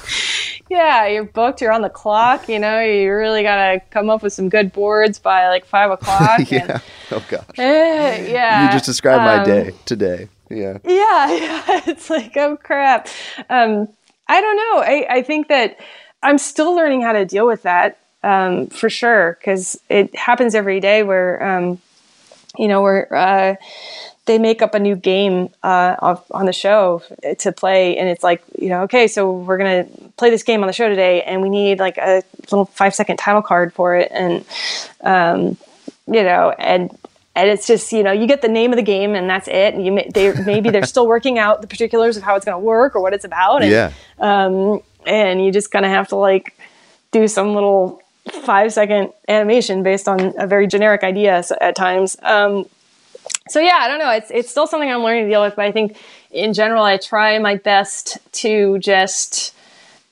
yeah. you're booked. You're on the clock. You know, you really gotta come up with some good boards by like five o'clock. *laughs* and- yeah. Oh gosh. Eh, yeah. You just described my Um, day today. Yeah. Yeah, yeah. It's like, oh crap. Um, I don't know. I, I think that I'm still learning how to deal with that um, for sure because it happens every day where, um, you know, where uh, they make up a new game uh, of, on the show to play, and it's like, you know, okay, so we're gonna play this game on the show today, and we need like a little five second title card for it, and um, you know, and and it's just you know you get the name of the game and that's it. And you may, they maybe they're *laughs* still working out the particulars of how it's going to work or what it's about. And, Yeah. Um, and you just kind of have to like do some little five second animation based on a very generic idea at times. Um, so yeah, I don't know. It's it's still something I'm learning to deal with, but I think in general I try my best to just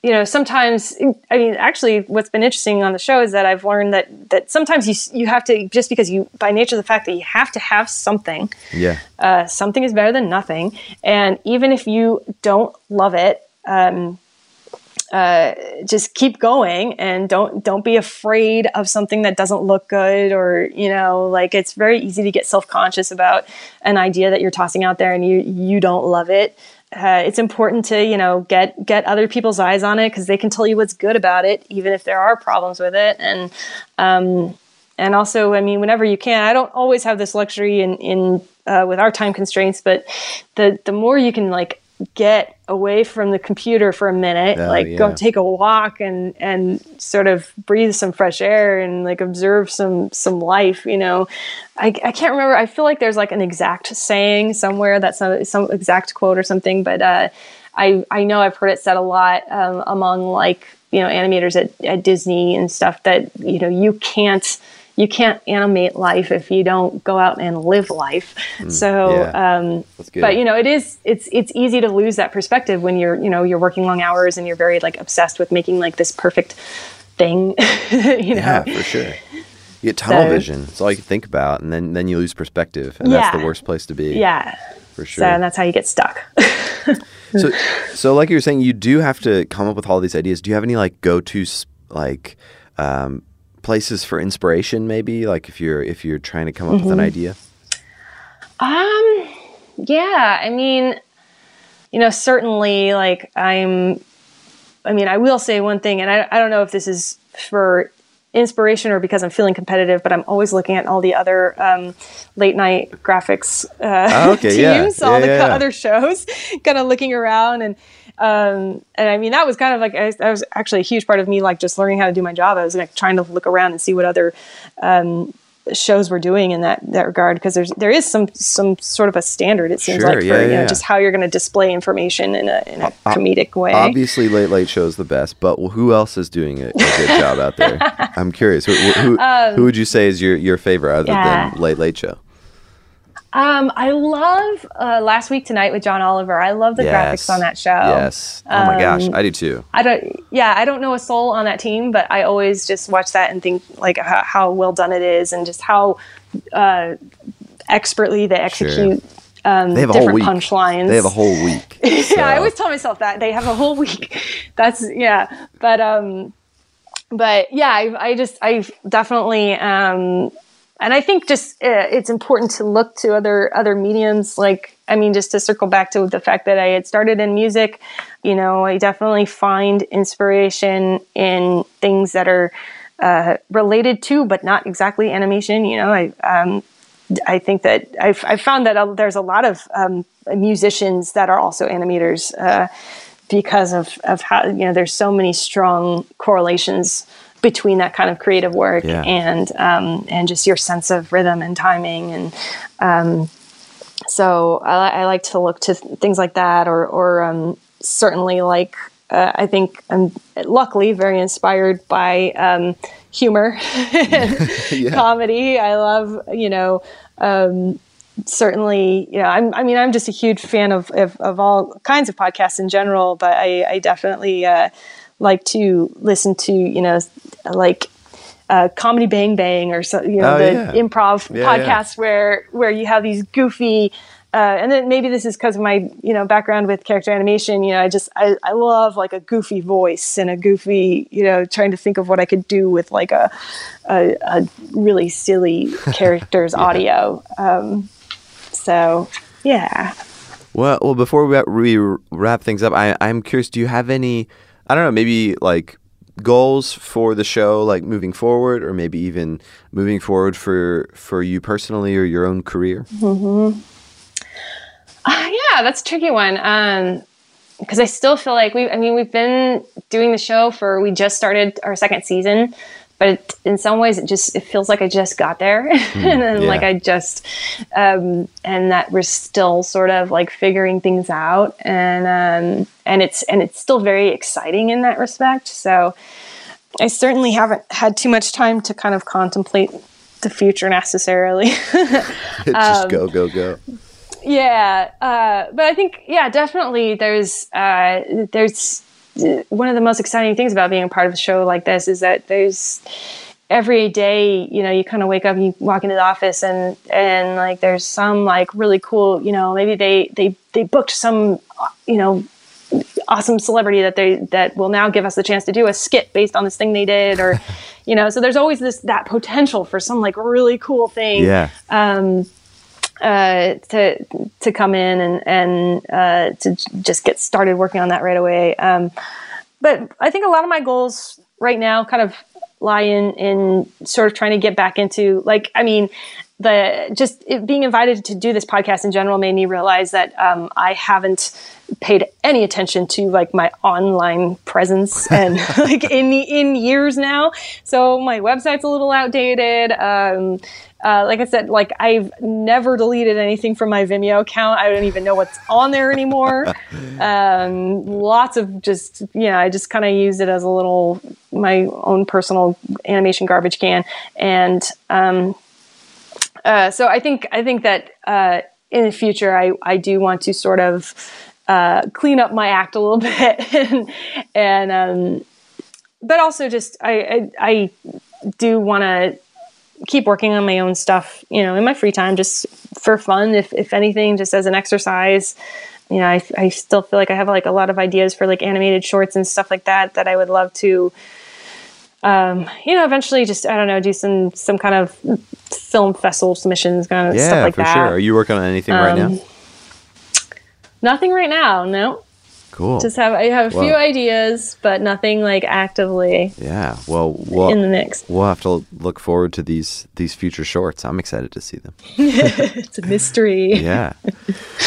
you know sometimes I mean actually what's been interesting on the show is that I've learned that that sometimes you you have to just because you by nature of the fact that you have to have something Yeah. uh, something is better than nothing and even if you don't love it um, uh, just keep going and don't don't be afraid of something that doesn't look good or you know like it's very easy to get self-conscious about an idea that you're tossing out there and you you don't love it. Uh, it's important to you know get get other people's eyes on it because they can tell you what's good about it even if there are problems with it. And um, and also i mean whenever you can i don't always have this luxury in in uh, with our time constraints but the the more you can like get away from the computer for a minute Oh, like yeah. go take a walk and and sort of breathe some fresh air and like observe some some life you know i, I can't remember i feel like there's like an exact saying somewhere that's some, some exact quote or something but uh I, I know I've heard it said a lot um, among like you know animators at, at Disney and stuff that you know you can't you can't animate life if you don't go out and live life. Mm, so, yeah. um, but you know, it is it's it's easy to lose that perspective when you're you know you're working long hours and you're very like obsessed with making like this perfect thing. *laughs* you know? Yeah, for sure. You get tunnel so, vision. It's all you can think about, and then then you lose perspective, and yeah. that's the worst place to be. Yeah, for sure. So, and that's how you get stuck. so, *laughs* so like you were saying, you do have to come up with all these ideas. Do you have any like go to like um, places for inspiration maybe like if you're if you're trying to come up mm-hmm. with an mm-hmm. idea um yeah i mean you know certainly like i'm i mean i will say one thing and i, I don't know if this is for inspiration or because i'm feeling competitive but i'm always looking at all the other um, late night graphics uh, oh, okay, *laughs* teams yeah. all yeah, the yeah. other shows *laughs* kind of looking around and um, and I mean, that was kind of like, that was actually a huge part of me, like just learning how to do my job. I was like trying to look around and see what other, um, shows were doing in that that regard because there's there is some some sort of a standard it seems sure, like for yeah, you know just how you're going to display information in a, in a uh, comedic way. Obviously, Late Late Show is the best, but who else is doing a, a good job out there? *laughs* I'm curious. Who, who, um, who, would you say is your your favorite other yeah. than Late Late Show? Um, I love uh, Last Week Tonight with John Oliver. I love the yes. graphics on that show. Yes. Oh my um, gosh, I do too. I don't. Yeah, I don't know a soul on that team, but I always just watch that and think like how, how well done it is, and just how uh, expertly they execute. Sure. Um, they have different punchlines. They have a whole week. *laughs* So. yeah, I always tell myself that they have a whole *laughs* week. That's yeah, but um, but yeah, I, I just I definitely um and I think just uh, it's important to look to other other mediums. Like, I mean, just to circle back to the fact that I had started in music, you know, I definitely find inspiration in things that are uh, related to, but not exactly animation. You know, I um, I think that I've, I've found that uh, there's a lot of um, musicians that are also animators uh, because of of how you know there's so many strong correlations between that kind of creative work yeah. and um, and just your sense of rhythm and timing and um, so I, I, like to look to things like that or or um, certainly like uh, I think I'm luckily very inspired by um, humor *laughs* yeah. comedy I love you know um, certainly, you know, I'm, I mean, I'm just a huge fan of, of, of all kinds of podcasts in general, but I, I definitely uh, like to listen to, you know, like uh, comedy bang bang or so, you know oh, the yeah. improv yeah, podcast yeah. where where you have these goofy uh, and then maybe this is because of my you know background with character animation you know i just I, I love like a goofy voice and a goofy you know trying to think of what i could do with like a a, a really silly *laughs* character's audio um, so yeah well well before we wrap things up I, i'm curious do you have any I don't know, maybe like goals for the show like moving forward or maybe even moving forward for for you personally or your own career mm-hmm. uh, yeah that's a tricky one um because i still feel like we i mean we've been doing the show for we just started our second season but it, in some ways it just it feels like i just got there. *laughs* Mm, and then yeah. like i just um, and that we're still sort of like figuring things out. And um, and it's and it's still very exciting in that respect. So i certainly haven't had too much time to kind of contemplate the future necessarily. *laughs* *laughs* Just um, go go go. Yeah uh, but i think yeah definitely there's uh, there's one of the most exciting things about being a part of a show like this is that there's every day you know you kind of wake up you walk into the office and and like there's some like really cool you know maybe they they they booked some you know awesome celebrity that they that will now give us the chance to do a skit based on this thing they did or *laughs* you know so there's always this that potential for some like really cool thing. Yeah. Um uh, to to come in and and uh, to just get started working on that right away. Um, but I think a lot of my goals right now kind of lie in in sort of trying to get back into like I mean the just it, being invited to do this podcast in general made me realize that um, I haven't paid any attention to like my online presence *laughs* and like in in years now. So my website's a little outdated. Um, uh, like I said, like I've never deleted anything from my Vimeo account. I don't even know what's on there anymore. *laughs* um, lots of just, you know, I just kind of use it as a little my own personal animation garbage can. And um, uh, so I think I think that uh, in the future, I I do want to sort of uh, clean up my act a little *laughs* bit, and, and um, but also just I I, I do want to keep working on my own stuff, you know, in my free time, just for fun, if, if anything, just as an exercise. You know, I, I still feel like I have like a lot of ideas for like animated shorts and stuff like that that I would love to, um, you know, eventually just I don't know, do some some kind of film festival submissions, kind of yeah, stuff like for that. sure. Are you working on anything right now? Um, Nothing right now. No, Cool. just have I have a few ideas, but nothing like actively yeah. Well, well, in the mix. we'll have to look forward to these these future shorts. I'm excited to see them. *laughs* It's a mystery. Yeah.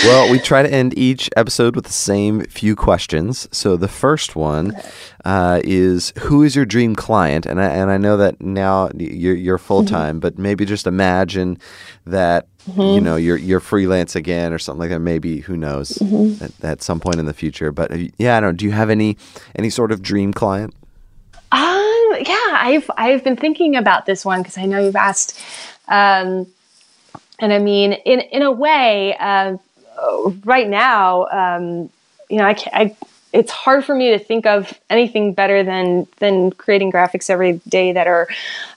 well, we try to end each episode with the same few questions. So the first one uh, is, "Who is your dream client?" And I, and I know that now you're you're full time, but maybe just imagine that you know you're you're freelance again or something like that. Maybe who knows at, at some point in the future. But uh, yeah, I don't. know. Do you have any any sort of dream client? Um, yeah, I've I've been thinking about this one because I know you've asked, um, and I mean, in in a way, uh, right now, um, you know, I, I it's hard for me to think of anything better than than creating graphics every day that are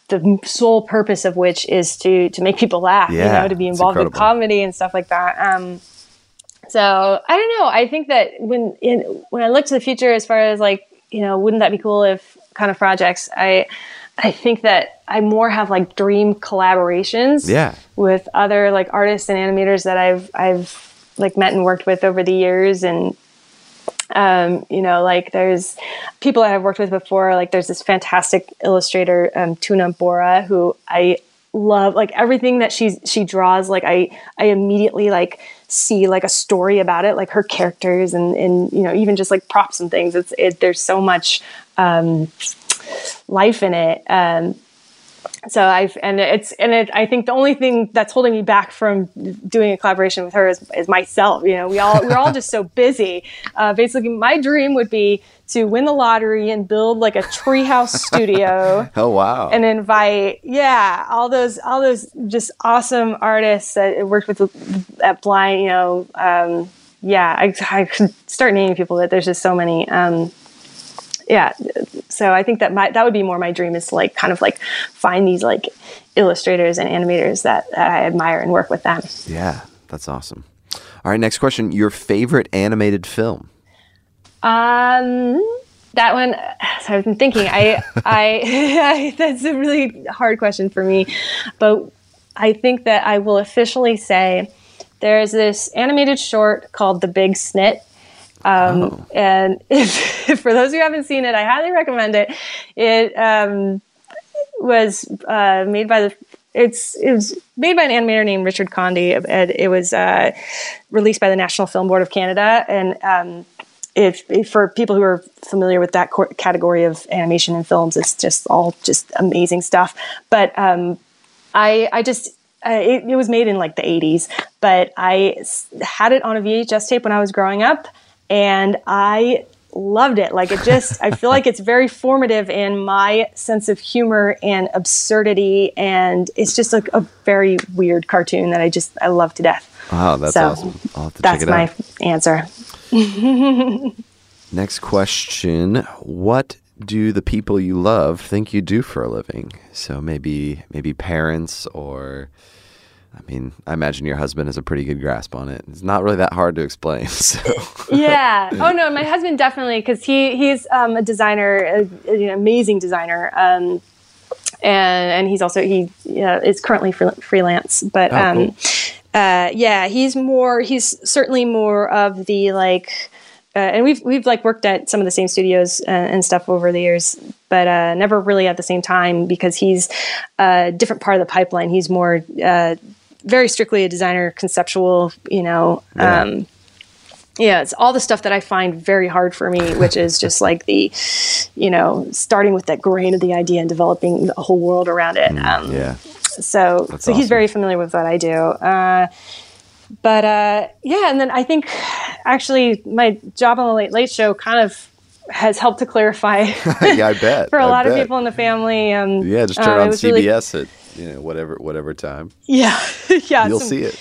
the sole purpose of which is to to make people laugh, you Yeah, know, to be involved in comedy and stuff like that. Um, so I don't know. I think that when in, when I look to the future, as far as like you know, wouldn't that be cool if kind of projects? I I think that I more have like dream collaborations Yeah. with other like artists and animators that I've I've like met and worked with over the years and um, you know, like there's people I've worked with before. Like there's this fantastic illustrator, um, Tuna Bora, who I love. Like everything that she she draws, like I I immediately like see like a story about it, like her characters and and you know even just like props and things. It's it, there's so much um, life in it. Um, so I've and it's and it, I think the only thing that's holding me back from doing a collaboration with her is, is myself. You know, we all we're all just so busy. Uh, basically, my dream would be to win the lottery and build like a treehouse *laughs* studio Oh wow. and invite yeah all those all those just awesome artists that I worked with at Blind. You know, um, yeah, I, I could start naming people, but there's just so many. Um, yeah so i think that my that would be more my dream is to like kind of like find these like illustrators and animators that, that i admire and work with them yeah, that's awesome. All right, next question. Your favorite animated film? um that one so i've been thinking i *laughs* i *laughs* that's a really hard question for me but i think that i will officially say there's this animated short called the big snit um, Oh. and *laughs* if, for those who haven't seen it i highly recommend it it um, was uh, made by the it's it was made by an animator named Richard Condie. and It was uh, released by the National Film Board of Canada, and um, if, if for people who are familiar with that category of animation and films, it's just all just amazing stuff. But um, I I just uh, it, it was made in like the 80s, but I had it on a VHS tape when I was growing up, and I loved it. Like it just, I feel like it's very formative in my sense of humor and absurdity, and it's just like a very weird cartoon that I just I love to death. Wow, that's So, awesome. I'll have to That's check it my out. answer. *laughs* Next question. What do the people you love think you do for a living? So maybe maybe parents or I mean, I imagine your husband has a pretty good grasp on it. It's not really that hard to explain. *laughs* So yeah. Oh no, my husband definitely because he he's um, a designer, a, an amazing designer, um, and and he's also he yeah, is currently free, freelance. But Oh, um, cool. uh, yeah, he's more he's certainly more of the like uh, and we've we've like worked at some of the same studios uh, and stuff over the years, but uh, never really at the same time because he's a different part of the pipeline. He's more uh, very strictly a designer, conceptual, you know. Yeah. Um, yeah, it's all the stuff that I find very hard for me, *laughs* which is just like the, you know, starting with that grain of the idea and developing a whole world around it. Um, Yeah. so That's so he's very familiar with what I do. Uh, but uh, yeah, and then I think actually my job on the Late Late Show kind of has helped to clarify *laughs* yeah, I bet. *laughs* for a I lot of people in the family. Um, Yeah, just uh, turn it on really- CBS at you know whatever whatever time. yeah, *laughs* yeah, You'll see it.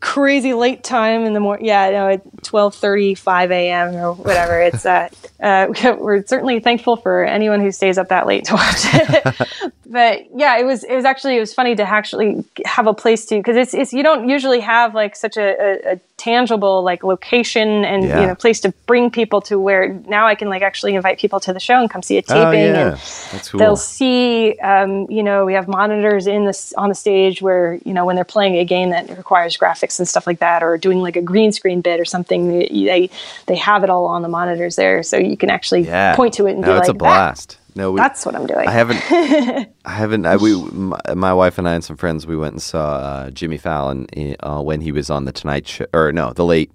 crazy late time in the morning. Yeah, no, at twelve thirty, five a.m. or whatever. It's uh, *laughs* uh, *laughs* we're certainly thankful for anyone who stays up that late to watch it. But yeah, it was it was actually it was funny to actually have a place to because it's it's you don't usually have like such a, a, a tangible like location and Yeah. you know place to bring people to where now I can like actually invite people to the show and come see a taping Oh yeah, and that's cool. they'll see um, you know we have monitors in this on the stage where you know when they're playing a game that requires graphics and stuff like that or doing like a green screen bit or something they they have it all on the monitors there so you can actually yeah, point to it and no, be it's like a blast. No, we, that's what i'm doing I haven't. *laughs* I haven't. I, we, my, my wife and I and some friends, we went and saw uh, Jimmy Fallon uh, when he was on the Tonight Show, or no, the late,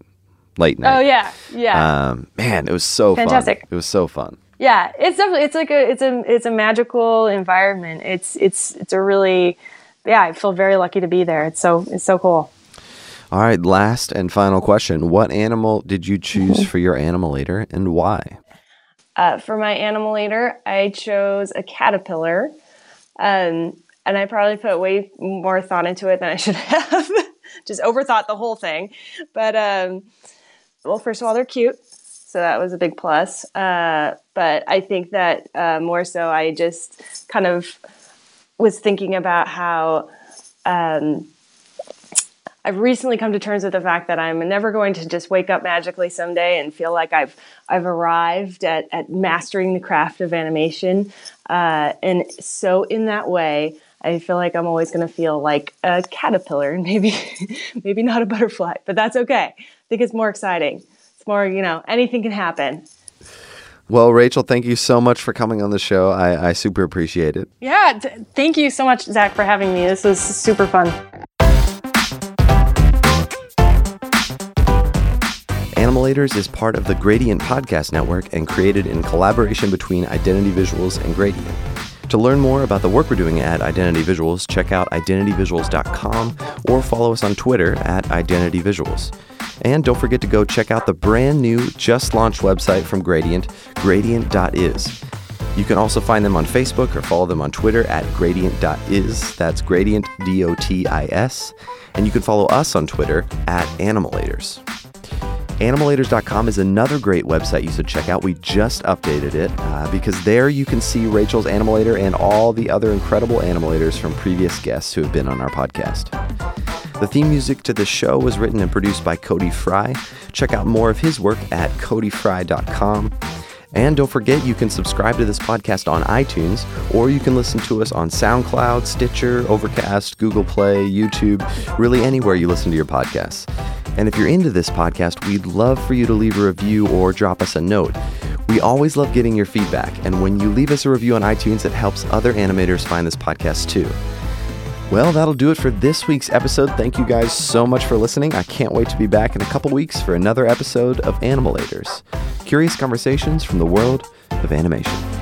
late night. oh yeah yeah Um, man, it was so Fantastic. fun. It was so fun. yeah it's definitely it's like a it's a it's a magical environment it's it's it's a really yeah i feel very lucky to be there it's so it's so cool All right, last and final question: What animal did you choose for your animalator, and why? Uh, for my animalator, I chose a caterpillar. Um, and I probably put way more thought into it than I should *laughs* have. Just overthought the whole thing. But, um, well, first of all, they're cute. So that was a big plus. Uh, but I think that uh, more so, I just kind of was thinking about how. Um, I've recently come to terms with the fact that I'm never going to just wake up magically someday and feel like I've I've arrived at, at mastering the craft of animation. Uh, and so in that way, I feel like I'm always going to feel like a caterpillar and *laughs* maybe maybe not a butterfly, but that's okay. I think it's more exciting. It's more, you know, anything can happen. Well, Rachel, thank you so much for coming on the show. I, I super appreciate it. Yeah, t- thank you so much, Zach, for having me. This was super fun. Animalators is part of the Gradient Podcast Network and created in collaboration between Identity Visuals and Gradient. To learn more about the work we're doing at Identity Visuals, check out identityvisuals.com or follow us on Twitter at Identity Visuals. And don't forget to go check out the brand new, just launched website from Gradient, gradient.is. You can also find them on Facebook or follow them on Twitter at gradient.is. That's gradient, D O T I S. And you can follow us on Twitter at Animalators. Animalators.com is another great website you should check out. We just updated it uh, because there you can see Rachel's Animalator and all the other incredible animalators from previous guests who have been on our podcast. The theme music to this show was written and produced by Cody Fry. Check out more of his work at codyfry.com. And don't forget, you can subscribe to this podcast on iTunes, or you can listen to us on SoundCloud, Stitcher, Overcast, Google Play, YouTube, really anywhere you listen to your podcasts. And if you're into this podcast, we'd love for you to leave a review or drop us a note. We always love getting your feedback, and when you leave us a review on iTunes, it helps other animators find this podcast too. Well, that'll do it for this week's episode. Thank you guys so much for listening. I can't wait to be back in a couple weeks for another episode of Animalators Curious conversations from the world of animation.